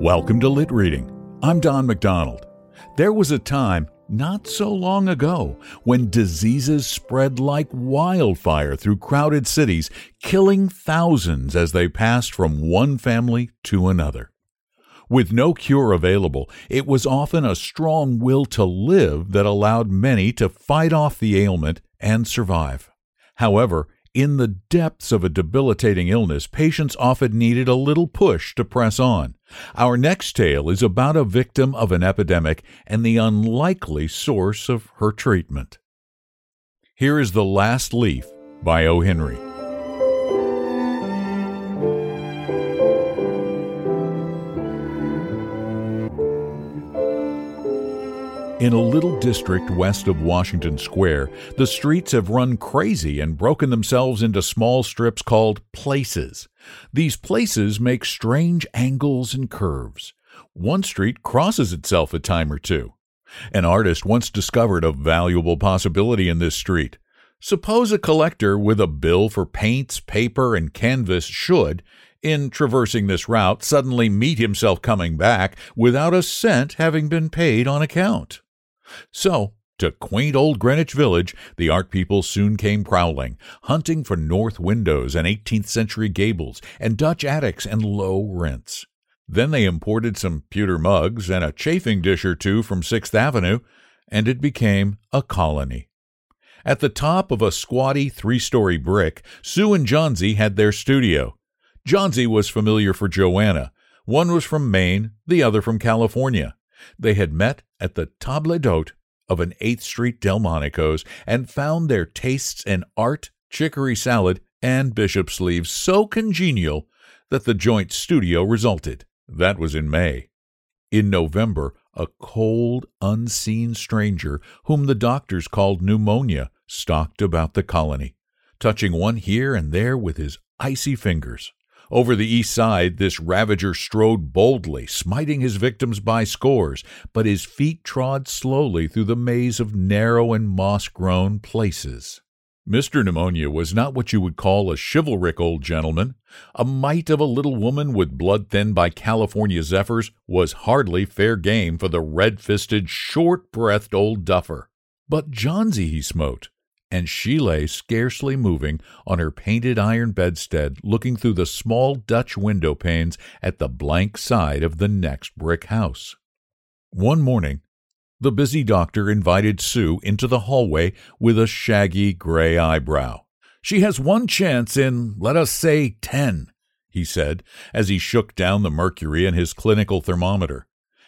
Welcome to Lit Reading. I'm Don McDonald. There was a time not so long ago when diseases spread like wildfire through crowded cities, killing thousands as they passed from one family to another. With no cure available, it was often a strong will to live that allowed many to fight off the ailment and survive. However, in the depths of a debilitating illness, patients often needed a little push to press on. Our next tale is about a victim of an epidemic and the unlikely source of her treatment. Here is The Last Leaf by O. Henry. In a little district west of Washington Square, the streets have run crazy and broken themselves into small strips called places. These places make strange angles and curves. One street crosses itself a time or two. An artist once discovered a valuable possibility in this street. Suppose a collector with a bill for paints, paper, and canvas should, in traversing this route, suddenly meet himself coming back without a cent having been paid on account. So, to quaint old Greenwich Village, the art people soon came prowling, hunting for north windows and 18th century gables and Dutch attics and low rents. Then they imported some pewter mugs and a chafing dish or two from Sixth Avenue, and it became a colony. At the top of a squatty three story brick, Sue and Johnsy had their studio. Johnsy was familiar for Joanna. One was from Maine, the other from California. They had met at the table d'hote of an 8th Street Delmonico's and found their tastes in art, chicory salad, and bishop sleeves so congenial that the joint studio resulted. That was in May. In November, a cold, unseen stranger, whom the doctors called pneumonia, stalked about the colony, touching one here and there with his icy fingers. Over the east side, this ravager strode boldly, smiting his victims by scores, but his feet trod slowly through the maze of narrow and moss grown places. Mr. Pneumonia was not what you would call a chivalric old gentleman. A mite of a little woman with blood thinned by California zephyrs was hardly fair game for the red fisted, short breathed old duffer. But Johnsy he smote, and she lay scarcely moving on her painted iron bedstead, looking through the small Dutch window panes at the blank side of the next brick house. One morning, the busy doctor invited Sue into the hallway with a shaggy gray eyebrow. She has one chance in, let us say, ten, he said, as he shook down the mercury in his clinical thermometer.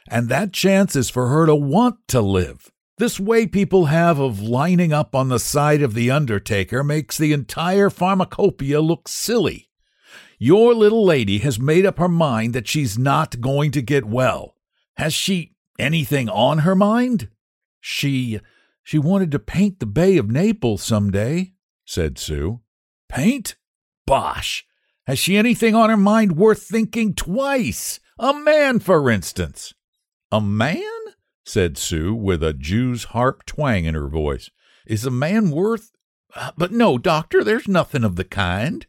And that chance is for her to want to live. This way people have of lining up on the side of the undertaker makes the entire pharmacopoeia look silly. Your little lady has made up her mind that she's not going to get well. Has she anything on her mind? She she wanted to paint the Bay of Naples some day, said Sue. Paint? Bosh! Has she anything on her mind worth thinking twice? A man, for instance. A man? Said Sue, with a Jew's harp twang in her voice. Is a man worth. Uh, but no, doctor, there's nothing of the kind.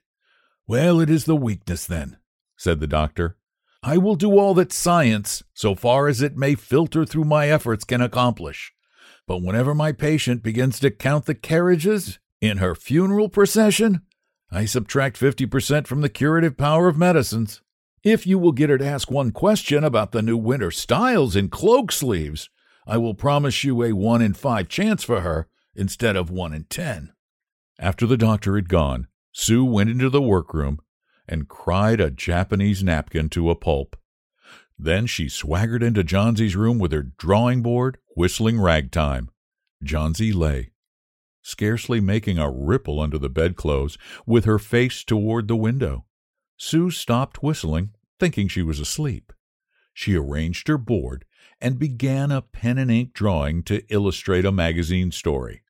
Well, it is the weakness, then, said the doctor. I will do all that science, so far as it may filter through my efforts, can accomplish. But whenever my patient begins to count the carriages in her funeral procession, I subtract 50% from the curative power of medicines. If you will get her to ask one question about the new winter styles in cloak sleeves, I will promise you a one in five chance for her instead of one in ten. After the doctor had gone, Sue went into the workroom and cried a Japanese napkin to a pulp. Then she swaggered into Johnsy's room with her drawing board, whistling ragtime. Johnsy lay, scarcely making a ripple under the bedclothes, with her face toward the window. Sue stopped whistling thinking she was asleep. She arranged her board and began a pen and ink drawing to illustrate a magazine story.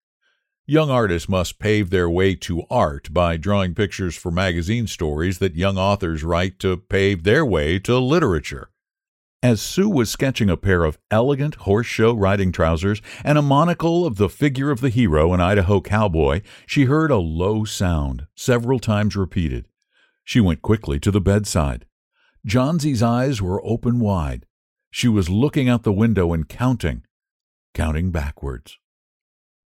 Young artists must pave their way to art by drawing pictures for magazine stories that young authors write to pave their way to literature. As Sue was sketching a pair of elegant horse show riding trousers and a monocle of the figure of the hero, an Idaho cowboy, she heard a low sound, several times repeated. She went quickly to the bedside. Johnsy's eyes were open wide. She was looking out the window and counting, counting backwards.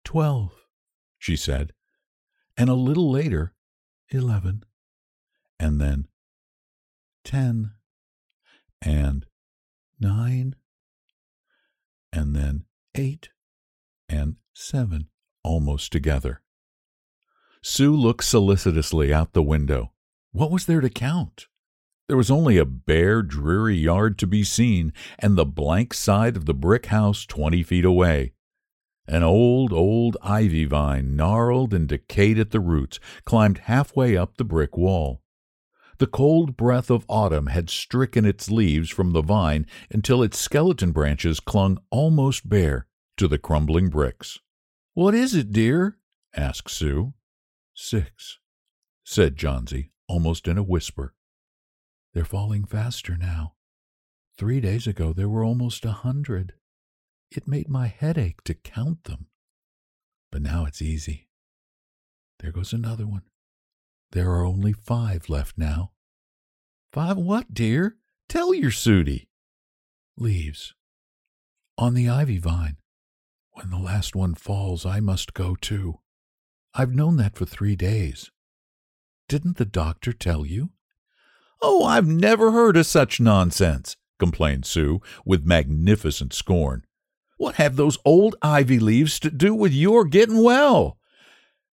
Twelve, she said, and a little later, eleven, and then ten, and nine, and then eight and seven almost together. Sue looked solicitously out the window. What was there to count? There was only a bare, dreary yard to be seen, and the blank side of the brick house twenty feet away. An old, old ivy vine, gnarled and decayed at the roots, climbed halfway up the brick wall. The cold breath of autumn had stricken its leaves from the vine until its skeleton branches clung almost bare to the crumbling bricks. What is it, dear? asked Sue. Six, said Johnsy, almost in a whisper. They're falling faster now. Three days ago there were almost a hundred. It made my head ache to count them. But now it's easy. There goes another one. There are only five left now. Five what, dear? Tell your Sudie. Leaves. On the ivy vine. When the last one falls, I must go too. I've known that for three days. Didn't the doctor tell you? Oh, I've never heard of such nonsense, complained Sue with magnificent scorn. What have those old ivy leaves to do with your getting well?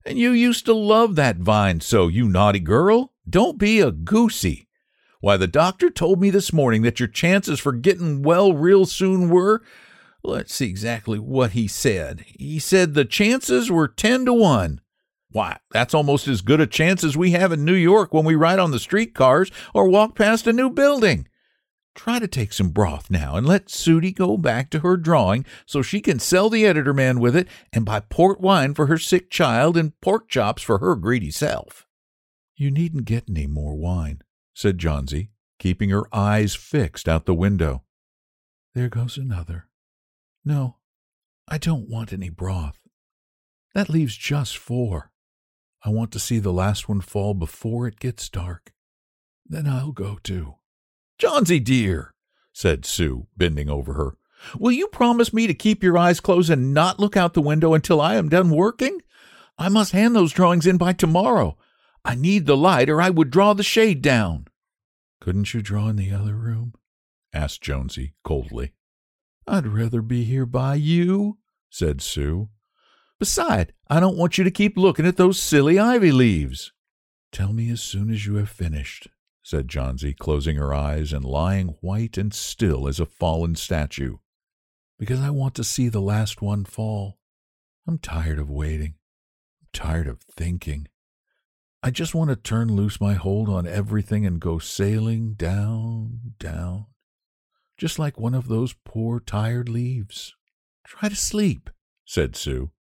And you used to love that vine so, you naughty girl. Don't be a goosey. Why, the doctor told me this morning that your chances for getting well real soon were. Let's see exactly what he said. He said the chances were 10 to 1. Why, that's almost as good a chance as we have in New York when we ride on the streetcars or walk past a new building. Try to take some broth now and let Sudie go back to her drawing so she can sell the editor man with it and buy port wine for her sick child and pork chops for her greedy self. You needn't get any more wine, said Johnsy, keeping her eyes fixed out the window. There goes another. No, I don't want any broth. That leaves just four. I want to see the last one fall before it gets dark. Then I'll go too. Johnsy dear, said Sue, bending over her, will you promise me to keep your eyes closed and not look out the window until I am done working? I must hand those drawings in by tomorrow. I need the light, or I would draw the shade down. Couldn't you draw in the other room? asked Johnsy coldly. I'd rather be here by you, said Sue. Beside, I don't want you to keep looking at those silly ivy leaves. Tell me as soon as you have finished, said Johnsy, closing her eyes and lying white and still as a fallen statue, because I want to see the last one fall. I'm tired of waiting. I'm tired of thinking. I just want to turn loose my hold on everything and go sailing down, down, just like one of those poor tired leaves. Try to sleep, said Sue.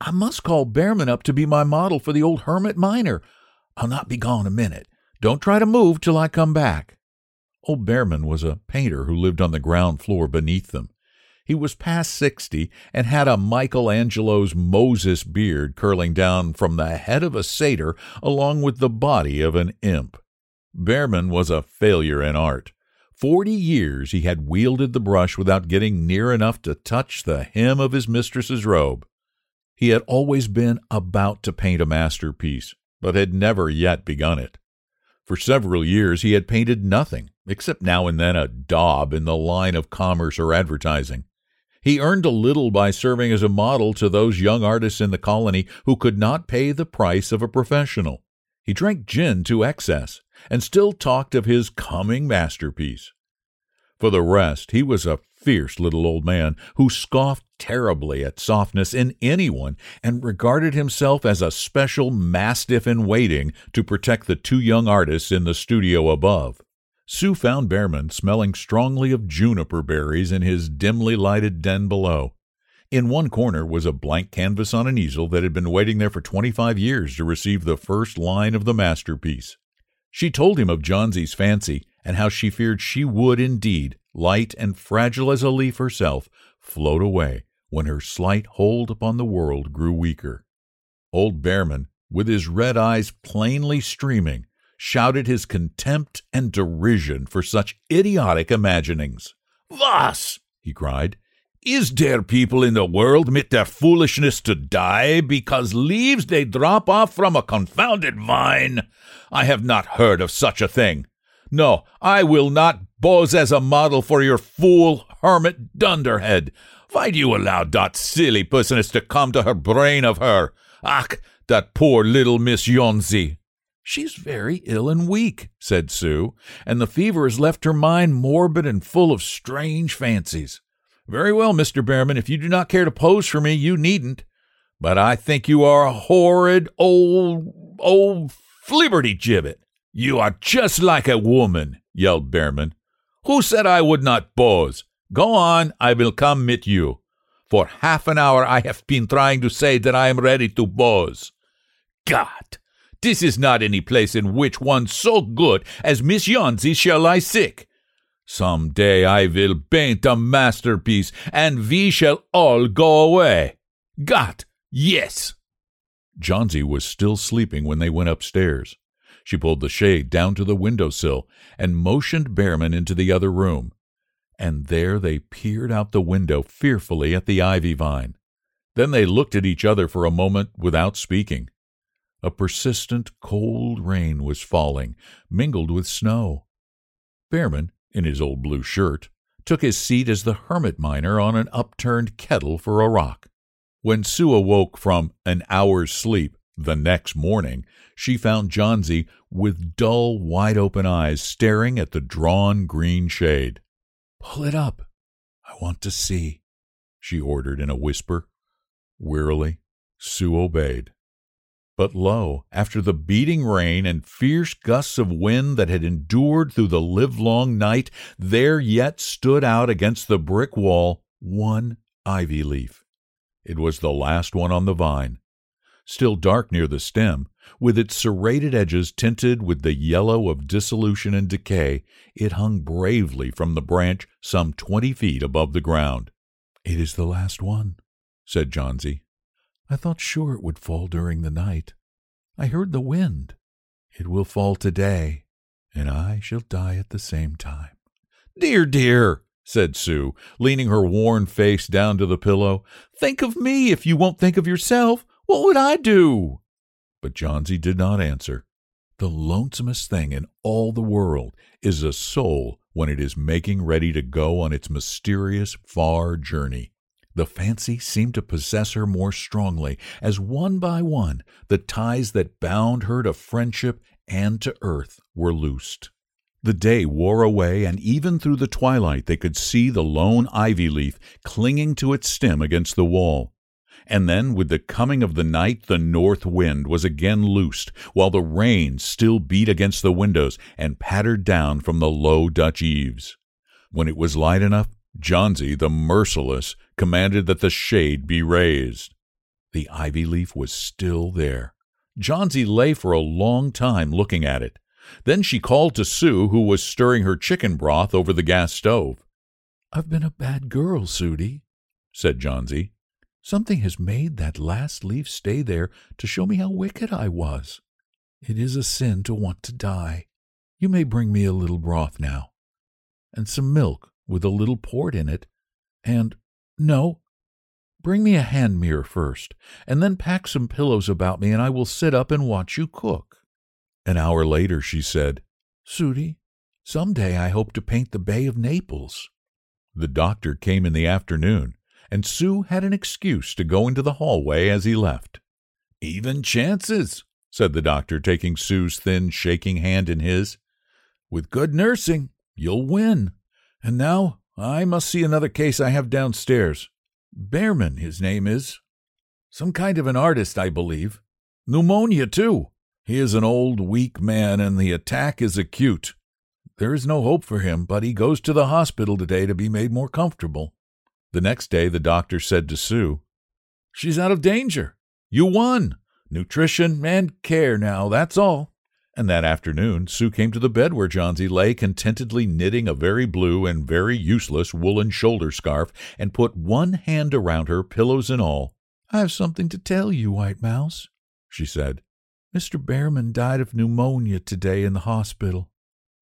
I must call Behrman up to be my model for the old hermit miner. I'll not be gone a minute. Don't try to move till I come back. Old Behrman was a painter who lived on the ground floor beneath them. He was past sixty and had a Michelangelo's Moses beard curling down from the head of a satyr along with the body of an imp. Behrman was a failure in art. Forty years he had wielded the brush without getting near enough to touch the hem of his mistress's robe. He had always been about to paint a masterpiece, but had never yet begun it. For several years he had painted nothing, except now and then a daub in the line of commerce or advertising. He earned a little by serving as a model to those young artists in the colony who could not pay the price of a professional. He drank gin to excess and still talked of his coming masterpiece. For the rest, he was a fierce little old man who scoffed terribly at softness in anyone and regarded himself as a special mastiff in waiting to protect the two young artists in the studio above. Sue found Behrman smelling strongly of juniper berries in his dimly lighted den below. In one corner was a blank canvas on an easel that had been waiting there for 25 years to receive the first line of the masterpiece. She told him of Johnsy's fancy and how she feared she would indeed, light and fragile as a leaf herself, float away when her slight hold upon the world grew weaker. Old Behrman, with his red eyes plainly streaming, shouted his contempt and derision for such idiotic imaginings. Was, he cried, is there people in the world mit their foolishness to die because leaves they drop off from a confounded vine? I have not heard of such a thing. No, I will not pose as a model for your fool hermit dunderhead. Why do you allow dot silly personess to come to her brain of her? Ach, that poor little Miss Yohnsy. She's very ill and weak, said Sue, and the fever has left her mind morbid and full of strange fancies. Very well, Mr. Behrman, if you do not care to pose for me, you needn't. But I think you are a horrid old, old flibberty gibbet. You are just like a woman, yelled Behrman. Who said I would not pose? Go on, I will come meet you. For half an hour I have been trying to say that I am ready to pose. God, this is not any place in which one so good as Miss Yohnsy shall lie sick. Some day I will paint a masterpiece, and we shall all go away. God, yes. Johnsy was still sleeping when they went upstairs. She pulled the shade down to the window sill and motioned Behrman into the other room. And there they peered out the window fearfully at the ivy vine. Then they looked at each other for a moment without speaking. A persistent cold rain was falling, mingled with snow. Behrman, in his old blue shirt, took his seat as the hermit miner on an upturned kettle for a rock. When Sue awoke from an hour's sleep the next morning, she found Johnsy with dull, wide open eyes staring at the drawn green shade. Pull it up. I want to see, she ordered in a whisper. Wearily, Sue obeyed. But lo, after the beating rain and fierce gusts of wind that had endured through the livelong night, there yet stood out against the brick wall one ivy leaf. It was the last one on the vine. Still dark near the stem, with its serrated edges tinted with the yellow of dissolution and decay, it hung bravely from the branch some twenty feet above the ground. It is the last one, said Johnsy. I thought sure it would fall during the night. I heard the wind. It will fall today, and I shall die at the same time. Dear, dear, said Sue, leaning her worn face down to the pillow. Think of me if you won't think of yourself. What would I do? But Johnsy did not answer. The lonesomest thing in all the world is a soul when it is making ready to go on its mysterious far journey. The fancy seemed to possess her more strongly as one by one the ties that bound her to friendship and to earth were loosed. The day wore away, and even through the twilight they could see the lone ivy leaf clinging to its stem against the wall. And then, with the coming of the night, the north wind was again loosed, while the rain still beat against the windows and pattered down from the low Dutch eaves. When it was light enough, Johnsy, the merciless, commanded that the shade be raised. The ivy leaf was still there. Johnsy lay for a long time looking at it. Then she called to Sue, who was stirring her chicken broth over the gas stove. I've been a bad girl, Sudie, said Johnsy. Something has made that last leaf stay there to show me how wicked I was. It is a sin to want to die. You may bring me a little broth now, and some milk with a little port in it, and no, bring me a hand mirror first, and then pack some pillows about me, and I will sit up and watch you cook. An hour later, she said, Sudie, some day I hope to paint the Bay of Naples. The doctor came in the afternoon, and Sue had an excuse to go into the hallway as he left. Even chances, said the doctor, taking Sue's thin, shaking hand in his. With good nursing, you'll win. And now I must see another case I have downstairs. Behrman, his name is. Some kind of an artist, I believe. Pneumonia, too. He is an old, weak man, and the attack is acute. There is no hope for him, but he goes to the hospital today to be made more comfortable. The next day, the doctor said to Sue, She's out of danger. You won. Nutrition and care now, that's all. And that afternoon, Sue came to the bed where Johnsy lay contentedly knitting a very blue and very useless woolen shoulder scarf and put one hand around her, pillows and all. I have something to tell you, White Mouse, she said. Mr. Behrman died of pneumonia today in the hospital.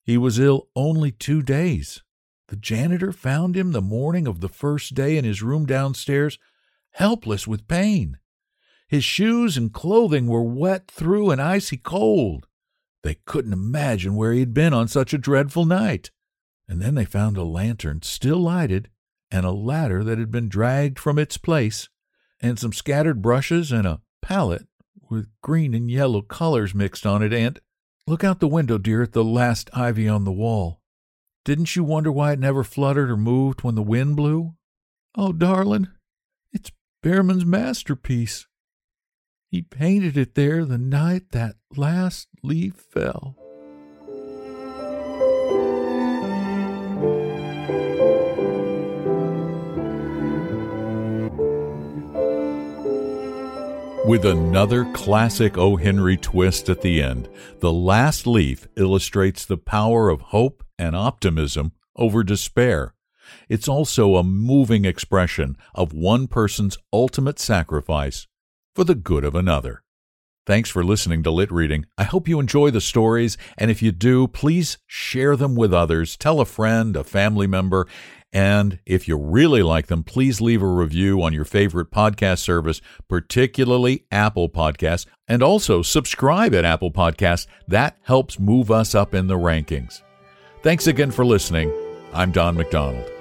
He was ill only two days. The janitor found him the morning of the first day in his room downstairs, helpless with pain. His shoes and clothing were wet through and icy cold. They couldn't imagine where he had been on such a dreadful night. And then they found a lantern still lighted, and a ladder that had been dragged from its place, and some scattered brushes and a palette with green and yellow colors mixed on it, and look out the window, dear, at the last ivy on the wall. Didn't you wonder why it never fluttered or moved when the wind blew? Oh, darling, it's Behrman's masterpiece. He painted it there the night that last leaf fell. With another classic O. Henry twist at the end, the last leaf illustrates the power of hope and optimism over despair. It's also a moving expression of one person's ultimate sacrifice for the good of another. Thanks for listening to Lit Reading. I hope you enjoy the stories, and if you do, please share them with others. Tell a friend, a family member, and if you really like them, please leave a review on your favorite podcast service, particularly Apple Podcasts, and also subscribe at Apple Podcasts. That helps move us up in the rankings. Thanks again for listening. I'm Don McDonald.